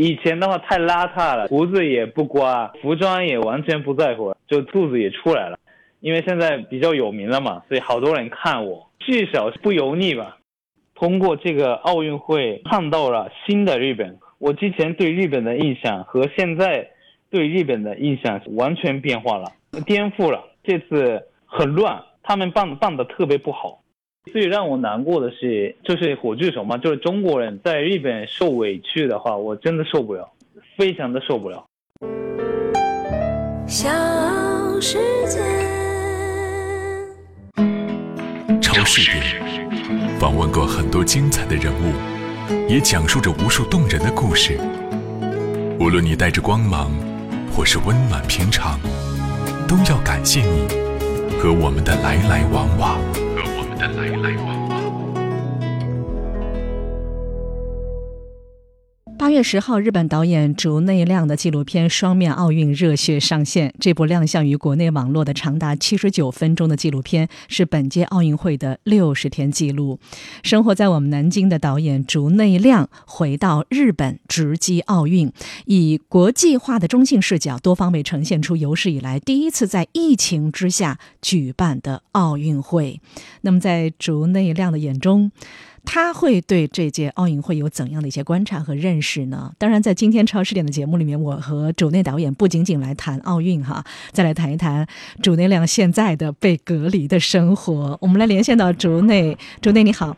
以前的话太邋遢了，胡子也不刮，服装也完全不在乎，就肚子也出来了。因为现在比较有名了嘛，所以好多人看我，至少不油腻吧。通过这个奥运会看到了新的日本，我之前对日本的印象和现在对日本的印象完全变化了，颠覆了。这次很乱，他们办办的特别不好。最让我难过的是，就是火炬手嘛，就是中国人在日本受委屈的话，我真的受不了，非常的受不了。小世界，超市里访问过很多精彩的人物，也讲述着无数动人的故事。无论你带着光芒，或是温暖平常，都要感谢你和我们的来来往往。的来来往。八月十号，日本导演竹内亮的纪录片《双面奥运热血》上线。这部亮相于国内网络的长达七十九分钟的纪录片，是本届奥运会的六十天记录。生活在我们南京的导演竹内亮回到日本直击奥运，以国际化的中性视角，多方位呈现出有史以来第一次在疫情之下举办的奥运会。那么，在竹内亮的眼中，他会对这届奥运会有怎样的一些观察和认识呢？当然，在今天超视点的节目里面，我和主内导演不仅仅来谈奥运哈，再来谈一谈主内亮现在的被隔离的生活。我们来连线到主内，主内你好，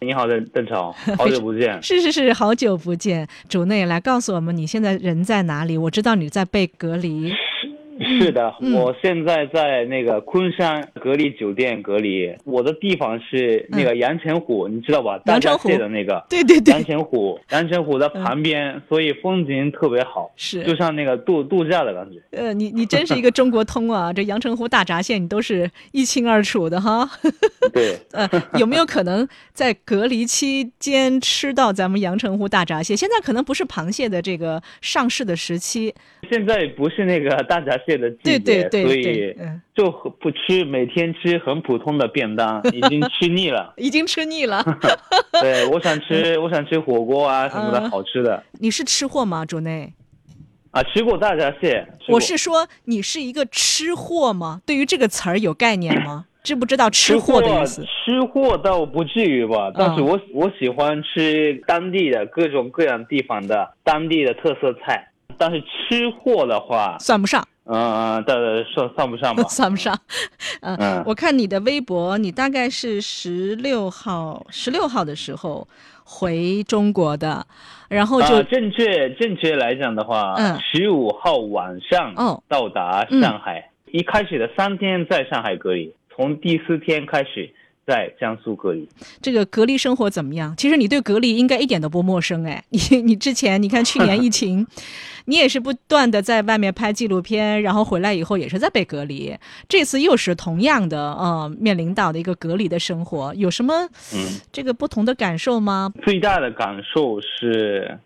你好邓邓超，好久不见，是是是，好久不见，主内来告诉我们你现在人在哪里？我知道你在被隔离。是的，我现在在那个昆山隔离酒店隔离，我的地方是那个阳澄湖，你知道吧？阳澄湖的那个，对对对，阳澄湖，阳澄湖的旁边，所以风景特别好，是就像那个度度假的感觉。呃，你你真是一个中国通啊！这阳澄湖大闸蟹你都是一清二楚的哈。对，呃，有没有可能在隔离期间吃到咱们阳澄湖大闸蟹？现在可能不是螃蟹的这个上市的时期，现在不是那个大闸蟹的季节，所以就不吃，每天吃很普通的便当，已经吃腻了，已经吃腻了。对，我想吃，我想吃火锅啊什么的好吃的。你是吃货吗，主内？啊，吃过大闸蟹。我是说，你是一个吃货吗？对于这个词儿有概念吗？知不知道吃货的意思？吃货倒不至于吧，但是我我喜欢吃当地的各种各样地方的当地的特色菜。但是吃货的话，算不上。嗯嗯，的算算不上吧？算不上。嗯，我看你的微博，你大概是十六号十六号的时候回中国的，然后就正确正确来讲的话，嗯，十五号晚上到达上海，一开始的三天在上海隔离，从第四天开始。在江苏隔离，这个隔离生活怎么样？其实你对隔离应该一点都不陌生哎。你 你之前你看去年疫情，你也是不断的在外面拍纪录片，然后回来以后也是在被隔离。这次又是同样的呃，面临到的一个隔离的生活，有什么嗯这个不同的感受吗？最大的感受是，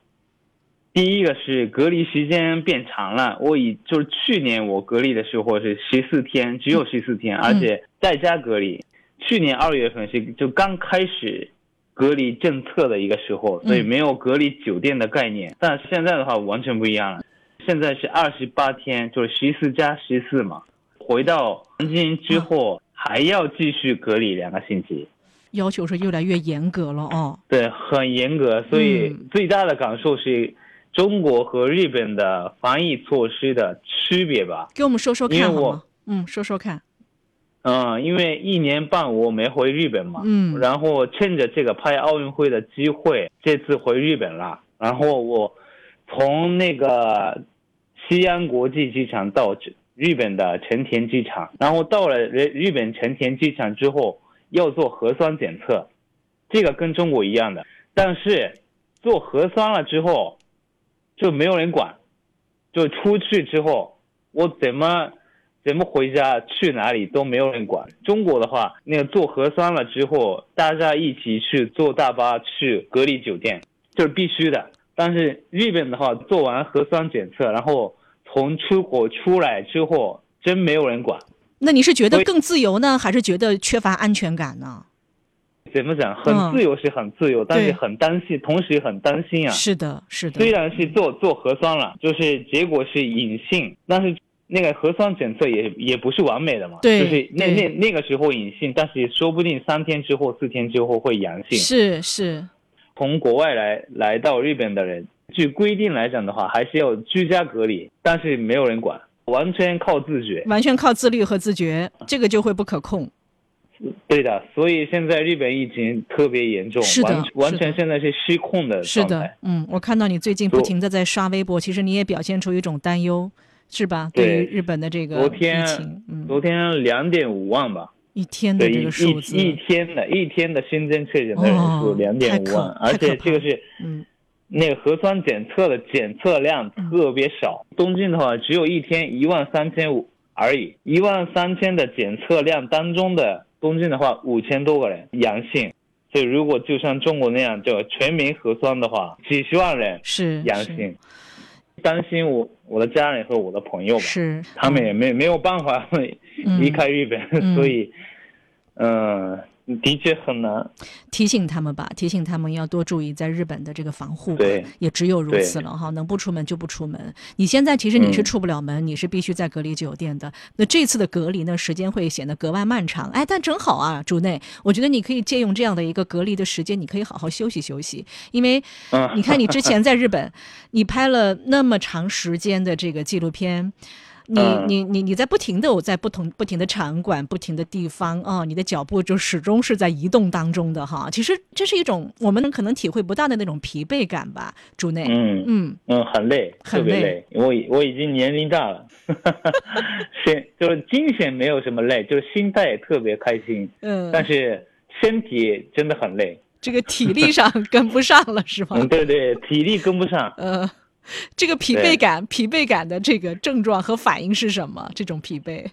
第一个是隔离时间变长了。我以就是去年我隔离的时候是十四天，只有十四天，而且在家隔离。去年二月份是就刚开始隔离政策的一个时候，所以没有隔离酒店的概念。但现在的话完全不一样了，现在是二十八天，就是十四加十四嘛。回到南京之后还要继续隔离两个星期，要求是越来越严格了哦。对，很严格。所以最大的感受是中国和日本的防疫措施的区别吧。给我们说说看好吗？嗯，说说看。嗯，因为一年半我没回日本嘛，嗯，然后趁着这个拍奥运会的机会，这次回日本了。然后我从那个西安国际机场到日本的成田机场，然后到了日日本成田机场之后要做核酸检测，这个跟中国一样的，但是做核酸了之后就没有人管，就出去之后我怎么？怎么回家去哪里都没有人管。中国的话，那个做核酸了之后，大家一起去坐大巴去隔离酒店，就是必须的。但是日本的话，做完核酸检测，然后从出国出来之后，真没有人管。那你是觉得更自由呢，还是觉得缺乏安全感呢？怎么讲？很自由是很自由，但是很担心，同时很担心啊。是的，是的。虽然是做做核酸了，就是结果是阴性，但是那个核酸检测也也不是完美的嘛。对。就是那那那个时候隐性，但是说不定三天之后、四天之后会阳性。是是。从国外来来到日本的人，据规定来讲的话，还是要居家隔离，但是没有人管。完全靠自觉，完全靠自律和自觉，这个就会不可控。对的，所以现在日本疫情特别严重，是的，完全现在是失控的是的，嗯，我看到你最近不停的在刷微博，其实你也表现出一种担忧，是吧？对。于日本的这个昨天，嗯，昨天两点五万吧，一天的这个数字，一天的一天的新增确诊的人数两点五万，而且这个是，嗯。那个核酸检测的检测量特别少，东京的话只有一天一万三千五而已，一万三千的检测量当中的东京的话五千多个人阳性，所以如果就像中国那样就全民核酸的话，几十万人是。阳性，担心我我的家人和我的朋友吧，是他们也没没有办法离开日本，所以嗯。的确很难，提醒他们吧，提醒他们要多注意在日本的这个防护。对，也只有如此了哈，能不出门就不出门。你现在其实你是出不了门，你是必须在隔离酒店的。那这次的隔离呢，时间会显得格外漫长。哎，但正好啊，主内，我觉得你可以借用这样的一个隔离的时间，你可以好好休息休息。因为你看，你之前在日本，你拍了那么长时间的这个纪录片。你你你你在不停的我在不同不停的场馆不停的地方啊，你的脚步就始终是在移动当中的哈。其实这是一种我们可能体会不到的那种疲惫感吧，主内。嗯嗯嗯，很累，特别累。我我已经年龄大了，心就是精神没有什么累，就是心态也特别开心。嗯，但是身体真的很累，这个体力 上跟不上了是吗？嗯，对对，体力跟不上。嗯。这个疲惫感，疲惫感的这个症状和反应是什么？这种疲惫，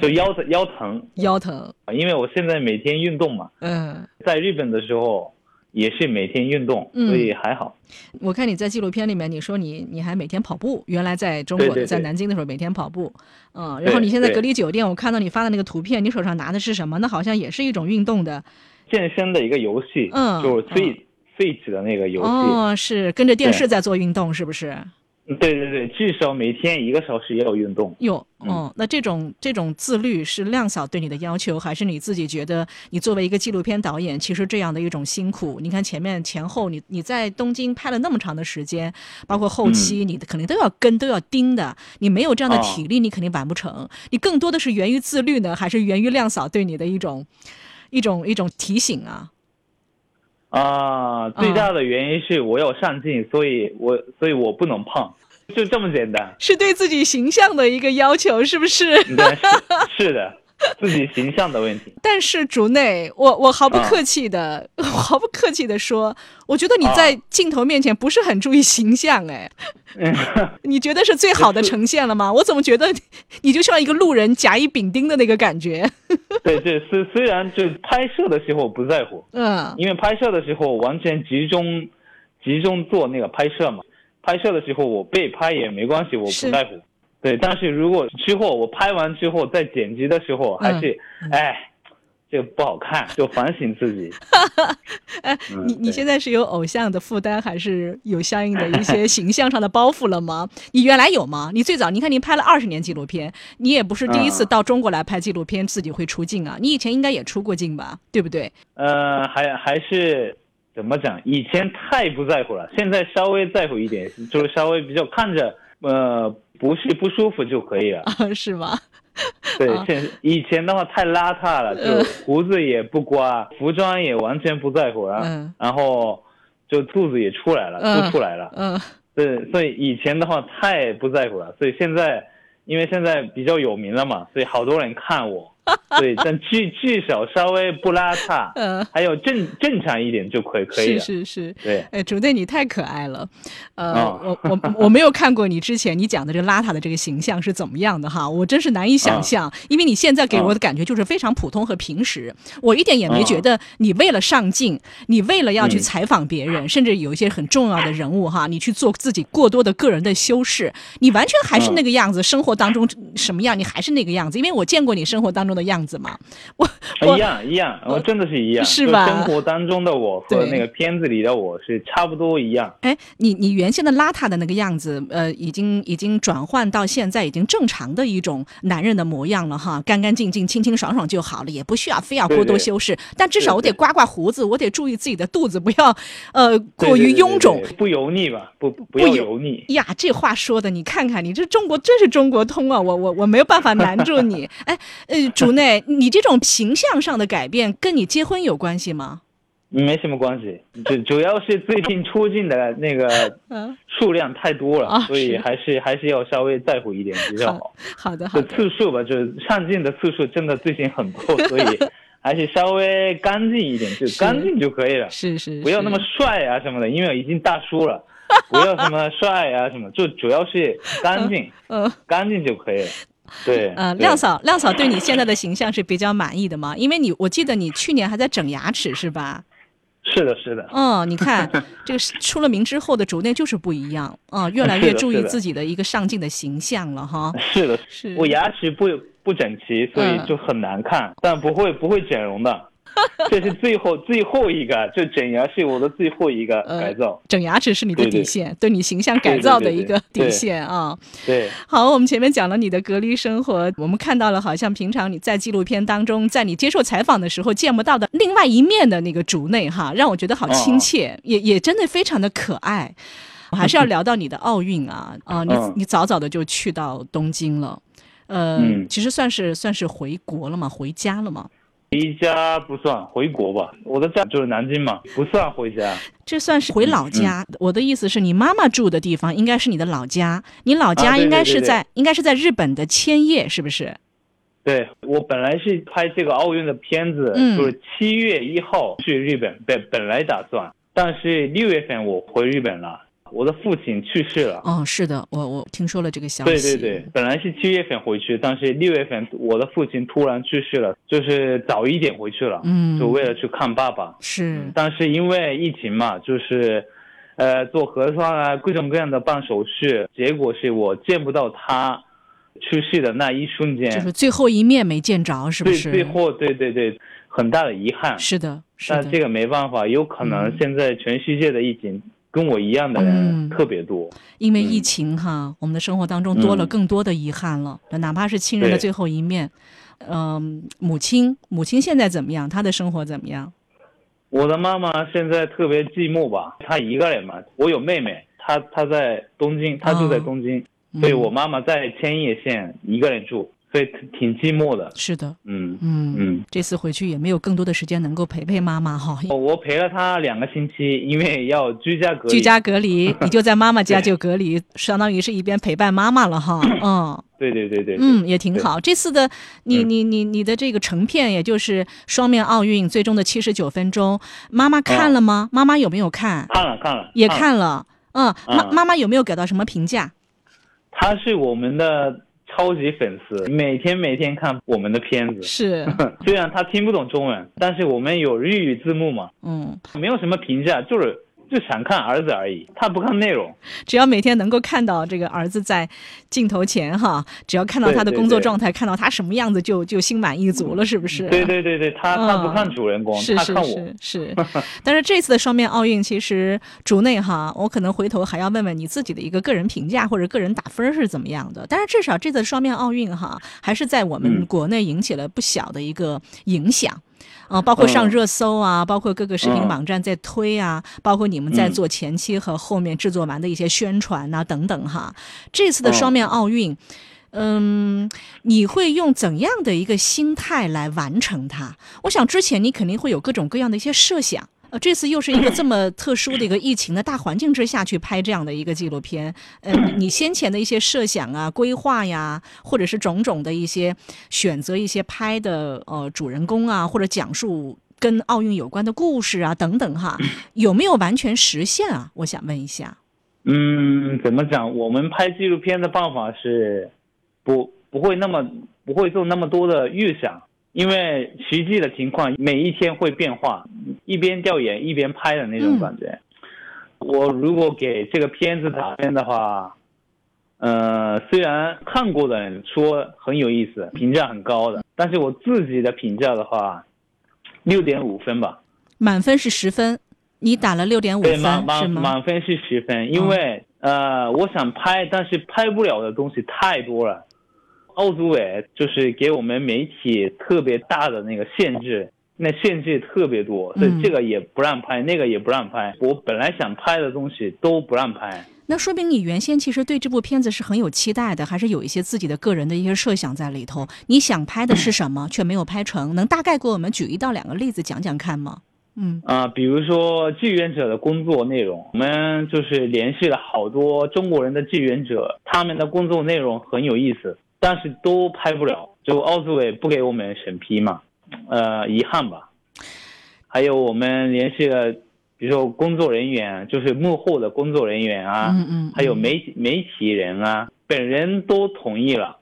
就腰腰疼，腰疼。因为我现在每天运动嘛，嗯，在日本的时候也是每天运动，所以还好。我看你在纪录片里面，你说你你还每天跑步，原来在中国在南京的时候每天跑步，嗯，然后你现在隔离酒店，我看到你发的那个图片，你手上拿的是什么？那好像也是一种运动的健身的一个游戏，嗯，就是所以。Fit 的那个游戏哦，是跟着电视在做运动，是不是？对对对，至少每天一个小时也有运动。哟，哦，那这种这种自律是亮嫂对你的要求，还是你自己觉得你作为一个纪录片导演，其实这样的一种辛苦？你看前面前后，你你在东京拍了那么长的时间，包括后期，你肯定都要跟都要盯的。你没有这样的体力，你肯定完不成。你更多的是源于自律呢，还是源于亮嫂对你的一种一种一种提醒啊？啊，最大的原因是我要上镜，所以我所以我不能胖，就这么简单。是对自己形象的一个要求，是不是？是的。自己形象的问题，但是竹内，我 我毫不客气的，毫不客气的说，我觉得你在镜头面前不是很注意形象，哎，你觉得是最好的呈现了吗？我怎么觉得你就像一个路人甲乙丙丁的那个感觉？对对，虽虽然就拍摄的时候不在乎，嗯，因为拍摄的时候完全集中集中做那个拍摄嘛，拍摄的时候我被拍也没关系，我不在乎。对，但是如果之后我拍完之后在剪辑的时候还是，哎，这个不好看，就反省自己。哎，你你现在是有偶像的负担，还是有相应的一些形象上的包袱了吗？你原来有吗？你最早，你看您拍了二十年纪录片，你也不是第一次到中国来拍纪录片，自己会出镜啊。你以前应该也出过镜吧？对不对？呃，还还是怎么讲？以前太不在乎了，现在稍微在乎一点，就是稍微比较看着，呃。不是不舒服就可以了，是吗？对，现以前的话太邋遢了，就胡子也不刮，服装也完全不在乎，然后然后就肚子也出来了，都出来了。嗯，对，所以以前的话太不在乎了，所以现在因为现在比较有名了嘛，所以好多人看我。对，但至至少稍微不邋遢，嗯，还有正正常一点就可以，可以是是是，对，哎，主队你太可爱了，呃，我我我没有看过你之前你讲的这个邋遢的这个形象是怎么样的哈，我真是难以想象，因为你现在给我的感觉就是非常普通和平时，我一点也没觉得你为了上镜，你为了要去采访别人，甚至有一些很重要的人物哈，你去做自己过多的个人的修饰，你完全还是那个样子，生活当中什么样你还是那个样子，因为我见过你生活当中的。样子吗？我一样一样，我真的是一样，是吧？生活当中的我和那个片子里的我是差不多一样。哎，你你原先的邋遢的那个样子，呃，已经已经转换到现在已经正常的一种男人的模样了哈，干干净净、清清爽爽就好了，也不需要非要过多修饰。但至少我得刮刮胡子，我得注意自己的肚子不要呃过于臃肿，不油腻吧？不不要油腻呀！这话说的，你看看你这中国真是中国通啊！我我我没有办法难住你。哎，呃，主内，你这种形象上的改变跟你结婚有关系吗？没什么关系，主主要是最近出镜的那个 数量太多了，所以还是还是要稍微在乎一点比较好。好的，好的。次数吧，就是上镜的次数真的最近很多，所以 还是稍微干净一点，就干净就可以了。是是，不要那么帅啊什么的，因为已经大叔了，不要什么帅啊什么，就主要是干净，嗯，干净就可以了。对，呃，亮嫂，亮嫂对你现在的形象是比较满意的吗？因为你，我记得你去年还在整牙齿，是吧？是的，是的。嗯，你看这个出了名之后的竹内就是不一样，嗯，越来越 注意自己的一个上镜的形象了哈。是的，是我牙齿不不整齐，所以就很难看，但不会不会整容的。这是最后最后一个，就整牙是我的最后一个改造。整牙齿是你的底线，对你形象改造的一个底线啊。对，好，我们前面讲了你的隔离生活，我们看到了好像平常你在纪录片当中，在你接受采访的时候见不到的另外一面的那个竹内哈，让我觉得好亲切，也也真的非常的可爱。我还是要聊到你的奥运啊 啊，你你早早的就去到东京了，呃，其实算是算是回国了嘛，回家了嘛。回家不算回国吧，我的家就是南京嘛，不算回家。这算是回老家。我的意思是你妈妈住的地方应该是你的老家，你老家应该是在应该是在日本的千叶，是不是？对我本来是拍这个奥运的片子，就是七月一号去日本，本本来打算，但是六月份我回日本了。我的父亲去世了。哦，是的，我我听说了这个消息。对对对，本来是七月份回去，但是六月份我的父亲突然去世了，就是早一点回去了。嗯，就为了去看爸爸。是。但是因为疫情嘛，就是，呃，做核酸啊，各种各样的办手续，结果是我见不到他去世的那一瞬间。就是最后一面没见着，是不是？最后，对对对，很大的遗憾。是的，是的。但这个没办法，有可能现在全世界的疫情。跟我一样的人特别多，因为疫情哈，我们的生活当中多了更多的遗憾了。哪怕是亲人的最后一面，嗯，母亲，母亲现在怎么样？她的生活怎么样？我的妈妈现在特别寂寞吧，她一个人嘛。我有妹妹，她她在东京，她住在东京，所以我妈妈在千叶县一个人住。所以挺寂寞的，是的，嗯嗯嗯，这次回去也没有更多的时间能够陪陪妈妈哈。我陪了她两个星期，因为要居家隔离。居家隔离，你就在妈妈家就隔离，相当于是一边陪伴妈妈了哈。嗯，对对对对，嗯，也挺好。这次的你你你你的这个成片，也就是双面奥运最终的七十九分钟，妈妈看了吗？妈妈有没有看？看了看了，也看了。嗯，妈妈妈有没有给到什么评价？她是我们的。超级粉丝，每天每天看我们的片子。是，虽然他听不懂中文，但是我们有日语字幕嘛。嗯，没有什么评价，就是。就想看儿子而已，他不看内容。只要每天能够看到这个儿子在镜头前哈，只要看到他的工作状态，看到他什么样子，就就心满意足了，是不是？对对对对，他他不看主人公，他看我。是，但是这次的双面奥运，其实主内哈，我可能回头还要问问你自己的一个个人评价或者个人打分是怎么样的。但是至少这次双面奥运哈，还是在我们国内引起了不小的一个影响。啊，包括上热搜啊，包括各个视频网站在推啊，包括你们在做前期和后面制作完的一些宣传呐等等哈。这次的双面奥运，嗯，你会用怎样的一个心态来完成它？我想之前你肯定会有各种各样的一些设想。呃，这次又是一个这么特殊的一个疫情的大环境之下去拍这样的一个纪录片，呃，你先前的一些设想啊、规划呀，或者是种种的一些选择一些拍的呃主人公啊，或者讲述跟奥运有关的故事啊等等哈，有没有完全实现啊？我想问一下。嗯，怎么讲？我们拍纪录片的办法是不不会那么不会做那么多的预想。因为实际的情况每一天会变化，一边调研一边拍的那种感觉。我如果给这个片子打分的话，呃，虽然看过的人说很有意思，评价很高的，但是我自己的评价的话，六点五分吧。满分是十分，你打了六点五分是吗？满满分是十分，因为呃，我想拍，但是拍不了的东西太多了。奥组委就是给我们媒体特别大的那个限制，那限制特别多，所以这个也不让拍，那个也不让拍。我本来想拍的东西都不让拍。那说明你原先其实对这部片子是很有期待的，还是有一些自己的个人的一些设想在里头？你想拍的是什么，却没有拍成？能大概给我们举一到两个例子讲讲看吗？嗯啊，比如说志愿者的工作内容，我们就是联系了好多中国人的志愿者，他们的工作内容很有意思，但是都拍不了，就奥组委不给我们审批嘛，呃，遗憾吧。还有我们联系了。比如说工作人员，就是幕后的工作人员啊，嗯嗯，还有媒体媒体人啊，本人都同意了，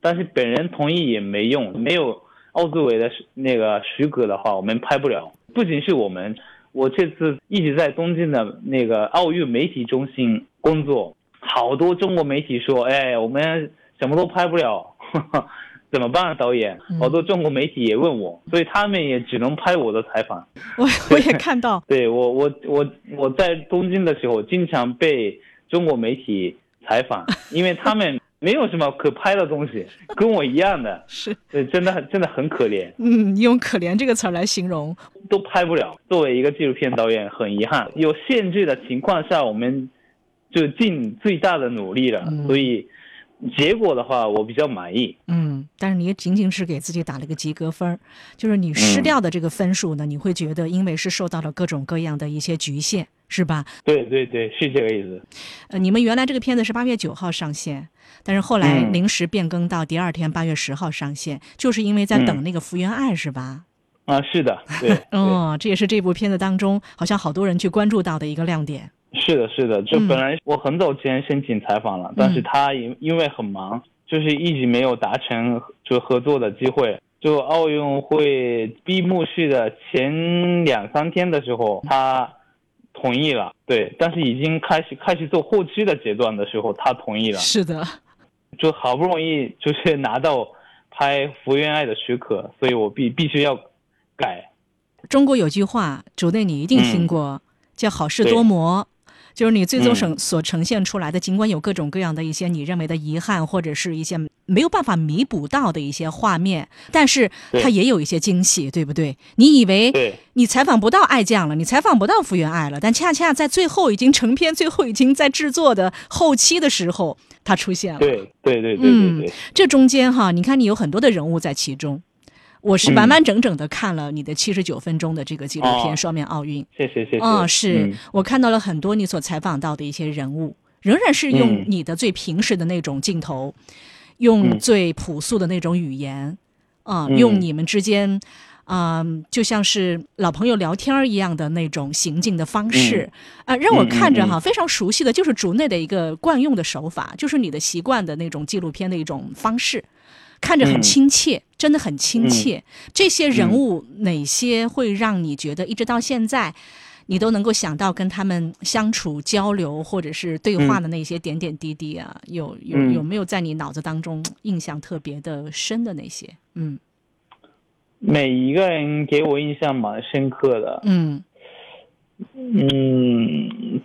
但是本人同意也没用，没有奥组委的那个许可的话，我们拍不了。不仅是我们，我这次一直在东京的那个奥运媒体中心工作，好多中国媒体说，哎，我们什么都拍不了。怎么办？导演，好多中国媒体也问我，所以他们也只能拍我的采访。我我也看到，对我我我我在东京的时候，经常被中国媒体采访，因为他们没有什么可拍的东西，跟我一样的，是对，真的很真的很可怜。嗯，用“可怜”这个词来形容，都拍不了。作为一个纪录片导演，很遗憾，有限制的情况下，我们就尽最大的努力了，所以。结果的话，我比较满意。嗯，但是你也仅仅是给自己打了个及格分儿，就是你失掉的这个分数呢，你会觉得因为是受到了各种各样的一些局限，是吧？对对对，是这个意思。呃，你们原来这个片子是八月九号上线，但是后来临时变更到第二天八月十号上线，就是因为在等那个福原爱，是吧？啊，是的，对。哦，这也是这部片子当中好像好多人去关注到的一个亮点。是的，是的，就本来我很早之前申请采访了，但是他因因为很忙，就是一直没有达成就合作的机会。就奥运会闭幕式的前两三天的时候，他同意了，对，但是已经开始开始做后期的阶段的时候，他同意了。是的，就好不容易就是 拿到拍福原爱的许可，所以我必必须要改。中国有句话，主内你一定听过，叫好事多磨。就是你最终呈所呈现出来的，尽管有各种各样的一些你认为的遗憾，或者是一些没有办法弥补到的一些画面，但是它也有一些惊喜，对不对？你以为你采访不到爱将了，你采访不到福原爱了，但恰恰在最后已经成片，最后已经在制作的后期的时候，它出现了。对对对对对对，这中间哈，你看你有很多的人物在其中。我是完完整整的看了你的七十九分钟的这个纪录片《双面奥运》。谢谢谢谢。嗯，是我看到了很多你所采访到的一些人物，仍然是用你的最平时的那种镜头，用最朴素的那种语言，啊，用你们之间，嗯，就像是老朋友聊天一样的那种行进的方式，啊，让我看着哈非常熟悉的就是竹内的一个惯用的手法，就是你的习惯的那种纪录片的一种方式。看着很亲切，真的很亲切。这些人物哪些会让你觉得一直到现在，你都能够想到跟他们相处、交流或者是对话的那些点点滴滴啊？有有有没有在你脑子当中印象特别的深的那些？嗯，每一个人给我印象蛮深刻的。嗯嗯。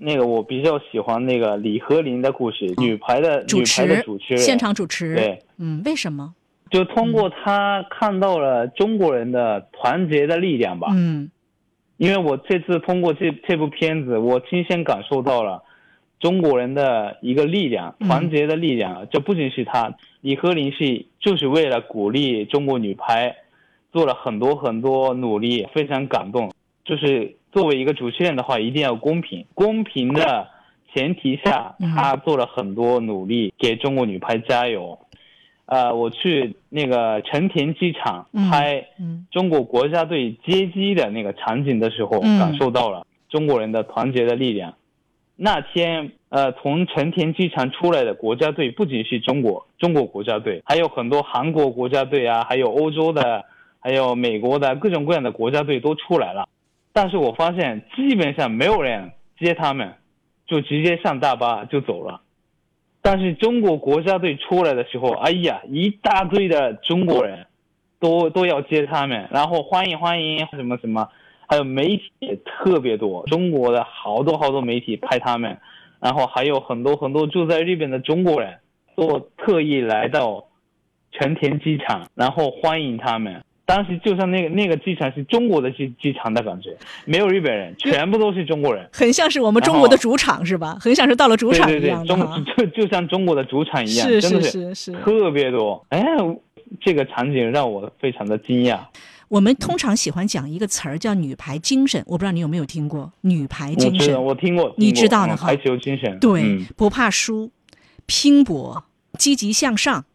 那个我比较喜欢那个李和林的故事，女排的女排的主持人，现场主持。对，嗯，为什么？就通过他看到了中国人的团结的力量吧。嗯，因为我这次通过这这部片子，我亲身感受到了中国人的一个力量，团结的力量。这不仅是他，李和林是就是为了鼓励中国女排，做了很多很多努力，非常感动。就是作为一个主持人的话，一定要公平。公平的前提下，他做了很多努力，给中国女排加油。呃，我去那个成田机场拍中国国家队接机的那个场景的时候，感受到了中国人的团结的力量。那天，呃，从成田机场出来的国家队不仅是中国中国国家队，还有很多韩国国家队啊，还有欧洲的，还有美国的各种各样的国家队都出来了。但是我发现基本上没有人接他们，就直接上大巴就走了。但是中国国家队出来的时候，哎呀，一大堆的中国人，都都要接他们，然后欢迎欢迎什么什么，还有媒体特别多，中国的好多好多媒体拍他们，然后还有很多很多住在日本的中国人，都特意来到成田机场，然后欢迎他们。当时就像那个那个机场是中国的机机场的感觉，没有日本人，全部都是中国人，很像是我们中国的主场是吧？很像是到了主场一样的就就像中国的主场一样，是是是是，特别多。哎，这个场景让我非常的惊讶。我们通常喜欢讲一个词儿叫“女排精神”，我不知道你有没有听过“女排精神”？我听过，你知道的哈。排球精神，对，不怕输，拼搏，积极向上。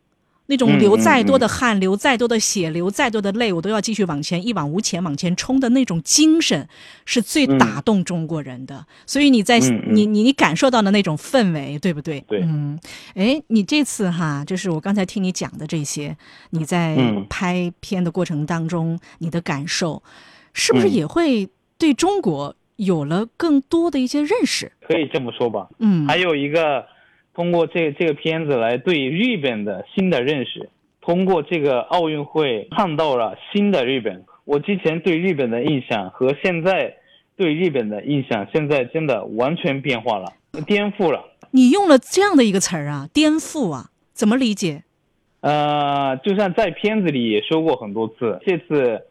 那种流再多的汗，流再多的血，流再多的泪，我都要继续往前，一往无前往前冲的那种精神，是最打动中国人的。所以你在你你你感受到的那种氛围，对不对？对，嗯，哎，你这次哈，就是我刚才听你讲的这些，你在拍片的过程当中，你的感受，是不是也会对中国有了更多的一些认识？可以这么说吧。嗯，还有一个。通过这这个片子来对日本的新的认识，通过这个奥运会看到了新的日本。我之前对日本的印象和现在对日本的印象，现在真的完全变化了，颠覆了。你用了这样的一个词儿啊，颠覆啊，怎么理解？呃，就像在片子里也说过很多次，这次，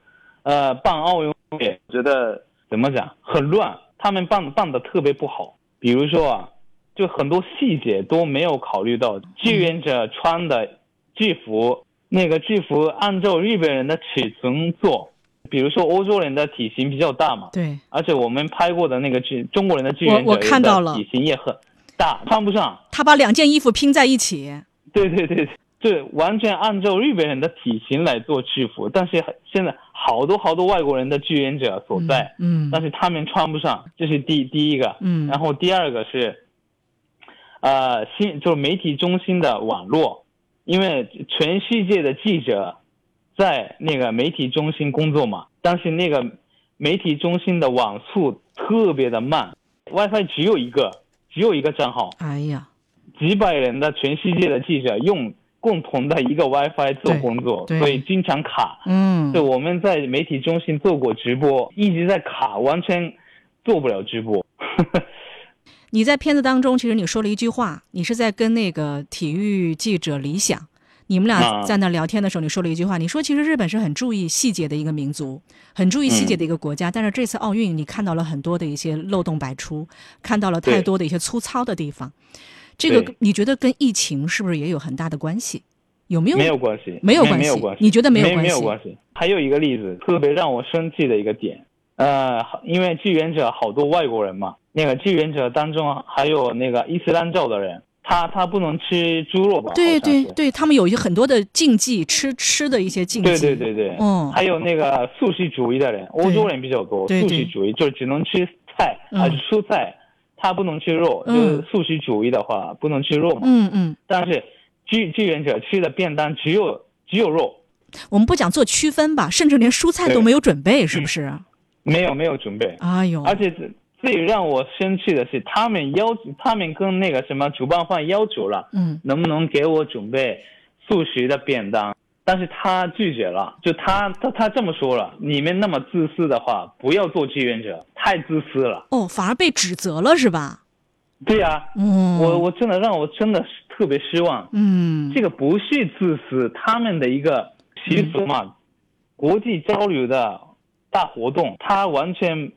呃，办奥运会觉得怎么讲很乱，他们办办的特别不好，比如说啊。就很多细节都没有考虑到，志愿者穿的制服，那个制服按照日本人的尺寸做，比如说欧洲人的体型比较大嘛，对，而且我们拍过的那个志中国人的志愿者体型也很大，穿不上。他把两件衣服拼在一起。对对对对，完全按照日本人的体型来做制服，但是现在好多好多外国人的志愿者所在，嗯，但是他们穿不上，这是第第一个，嗯，然后第二个是。呃，新就是媒体中心的网络，因为全世界的记者在那个媒体中心工作嘛，但是那个媒体中心的网速特别的慢，WiFi 只有一个，只有一个账号。哎呀，几百人的全世界的记者用共同的一个 WiFi 做工作，所以经常卡。嗯，对，我们在媒体中心做过直播，一直在卡，完全做不了直播。你在片子当中，其实你说了一句话，你是在跟那个体育记者李想，你们俩在那聊天的时候，你说了一句话，你说其实日本是很注意细节的一个民族，很注意细节的一个国家，但是这次奥运你看到了很多的一些漏洞百出，看到了太多的一些粗糙的地方，这个你觉得跟疫情是不是也有很大的关系？有没有？没有关系，没有关系，你觉得没有关系？没有关系。还有一个例子，特别让我生气的一个点。呃，因为志愿者好多外国人嘛，那个志愿者当中还有那个伊斯兰教的人，他他不能吃猪肉吧？对对对，他们有一些很多的禁忌，吃吃的一些禁忌。对对对对，嗯，还有那个素食主义的人，欧洲人比较多，素食主义就是只能吃菜还是蔬菜，他不能吃肉，就是素食主义的话不能吃肉嘛。嗯嗯。但是志志愿者吃的便当只有只有肉。我们不讲做区分吧，甚至连蔬菜都没有准备，是不是？没有没有准备，哎呦！而且最让我生气的是，他们要他们跟那个什么主办方要求了，嗯，能不能给我准备素食的便当？但是他拒绝了，就他他他这么说了：你们那么自私的话，不要做志愿者，太自私了。哦，反而被指责了是吧？对呀，嗯，我我真的让我真的是特别失望。嗯，这个不是自私，他们的一个习俗嘛，国际交流的。大活动，他完全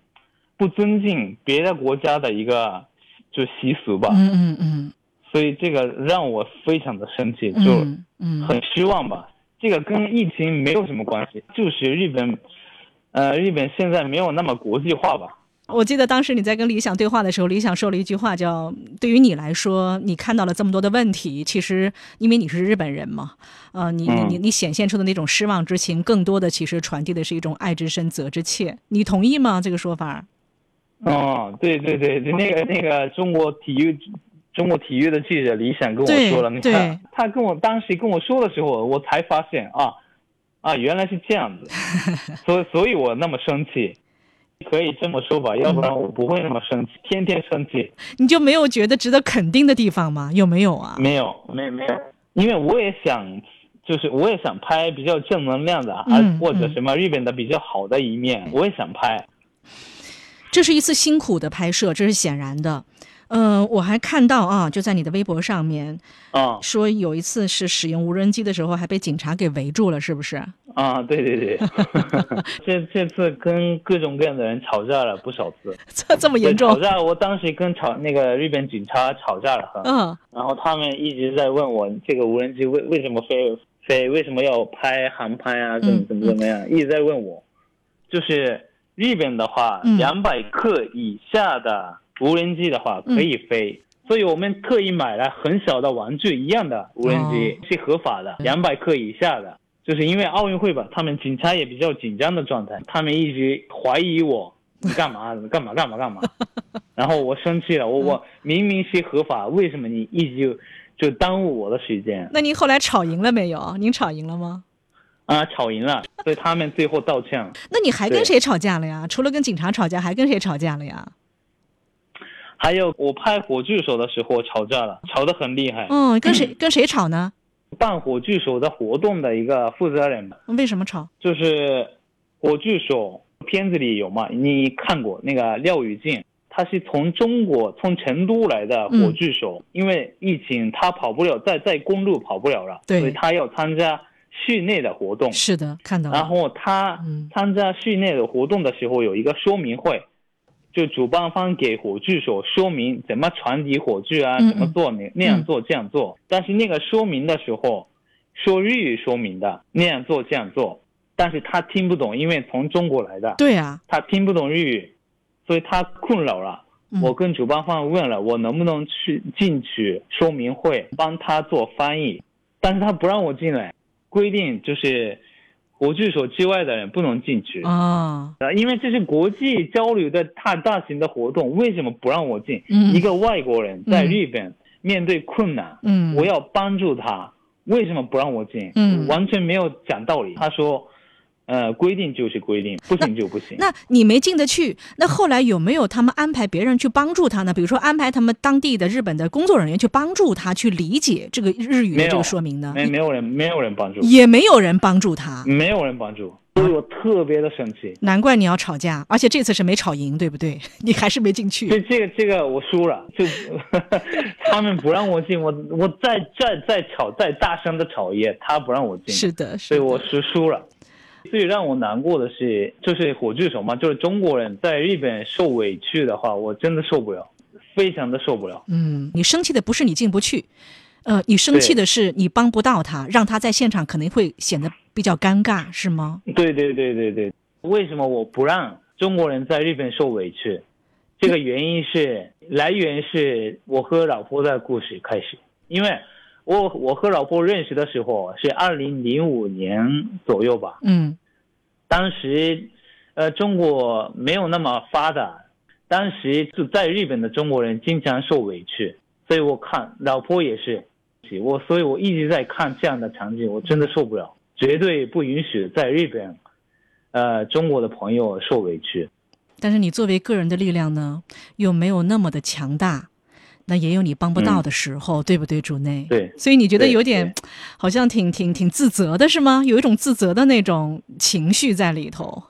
不尊敬别的国家的一个就习俗吧。嗯嗯嗯。所以这个让我非常的生气，就很失望吧。这个跟疫情没有什么关系，就是日本，呃，日本现在没有那么国际化吧。我记得当时你在跟李想对话的时候，李想说了一句话，叫“对于你来说，你看到了这么多的问题，其实因为你是日本人嘛，呃，你你你你显现出的那种失望之情，更多的其实传递的是一种爱之深责之切。你同意吗？这个说法？哦，对对对，那个那个中国体育中国体育的记者李想跟我说了，你看他跟我当时跟我说的时候，我才发现啊啊，原来是这样子，所以 所以我那么生气。可以这么说吧，要不然我不会那么生气，天天生气。你就没有觉得值得肯定的地方吗？有没有啊？没有，没有没有，因为我也想就是我也想拍比较正能量的，啊，或者什么日本的比较好的一面，我也想拍。这是一次辛苦的拍摄，这是显然的。嗯，我还看到啊，就在你的微博上面，啊，说有一次是使用无人机的时候，还被警察给围住了，是不是？啊，对对对，这这次跟各种各样的人吵架了不少次，这这么严重？吵架，我当时跟吵那个日本警察吵架了，嗯，然后他们一直在问我这个无人机为为什么飞飞，为什么要拍航拍啊，怎么怎么怎么样，一直在问我，就是日本的话，两百克以下的。无人机的话可以飞，所以我们特意买了很小的玩具一样的无人机，是合法的，两百克以下的。就是因为奥运会吧，他们警察也比较紧张的状态，他们一直怀疑我，你干嘛？干嘛？干嘛？干嘛？然后我生气了，我我明明是合法，为什么你一直就耽误我的时间？那您后来吵赢了没有？您吵赢了吗？啊，吵赢了，所以他们最后道歉了。那你还跟谁吵架了呀？除了跟警察吵架，还跟谁吵架了呀？还有我拍火炬手的时候吵架了，吵得很厉害。嗯，跟谁跟谁吵呢？办火炬手的活动的一个负责人。为什么吵？就是火炬手片子里有嘛？你看过那个廖宇静？他是从中国从成都来的火炬手，因为疫情他跑不了，在在公路跑不了了，所以他要参加室内的活动。是的，看到。然后他参加室内的活动的时候有一个说明会。就主办方给火炬手说明怎么传递火炬啊，怎么做那那样做这样做，但是那个说明的时候说日语说明的那样做这样做，但是他听不懂，因为从中国来的，对啊，他听不懂日语，所以他困扰了。我跟主办方问了，我能不能去进去说明会帮他做翻译，但是他不让我进来，规定就是。火炬手之外的人不能进去啊！因为这是国际交流的大大型的活动，为什么不让我进？一个外国人在日本面对困难，嗯，我要帮助他，为什么不让我进？嗯，完全没有讲道理。他说。呃，规定就是规定，不行就不行。那你没进得去，那后来有没有他们安排别人去帮助他呢？比如说安排他们当地的日本的工作人员去帮助他去理解这个日语的这个说明呢？没没有人，没有人帮助，也没有人帮助他，没有人帮助，所以我特别的生气。难怪你要吵架，而且这次是没吵赢，对不对？你还是没进去。这这个这个我输了，就 他们不让我进，我我再再再吵，再大声的吵也他不让我进。是的，所以我是输了。最让我难过的是，就是火炬手嘛，就是中国人在日本受委屈的话，我真的受不了，非常的受不了。嗯，你生气的不是你进不去，呃，你生气的是你帮不到他，让他在现场可能会显得比较尴尬，是吗？对对对对对。为什么我不让中国人在日本受委屈？这个原因是来源是我和老婆的故事开始，因为。我我和老婆认识的时候是二零零五年左右吧。嗯，当时，呃，中国没有那么发达，当时就在日本的中国人经常受委屈，所以我看老婆也是，我所以我一直在看这样的场景，我真的受不了，绝对不允许在日本，呃，中国的朋友受委屈。但是你作为个人的力量呢，又没有那么的强大。那也有你帮不到的时候，对不对，主内？对，所以你觉得有点，好像挺挺挺自责的是吗？有一种自责的那种情绪在里头。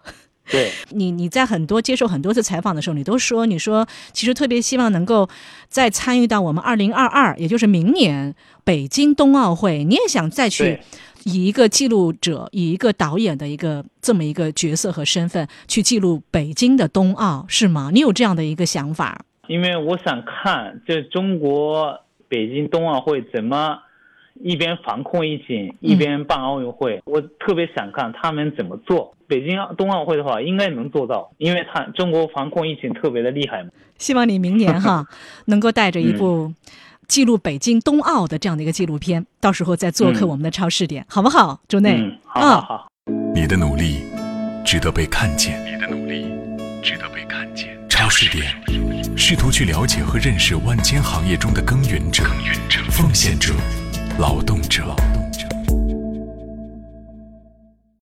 对，你你在很多接受很多次采访的时候，你都说，你说其实特别希望能够再参与到我们二零二二，也就是明年北京冬奥会，你也想再去以一个记录者、以一个导演的一个这么一个角色和身份去记录北京的冬奥，是吗？你有这样的一个想法？因为我想看，这中国北京冬奥会怎么一边防控疫情一边办奥运会，我特别想看他们怎么做。北京冬奥会的话，应该能做到，因为他中国防控疫情特别的厉害嘛。希望你明年哈 能够带着一部记录北京冬奥的这样的一个纪录片，到时候再做客我们的超市点，好不好？周内，好好好。你的努力值得被看见，你的努力值得被看见。超市点。试图去了解和认识万千行业中的耕耘者、奉献者、劳动者。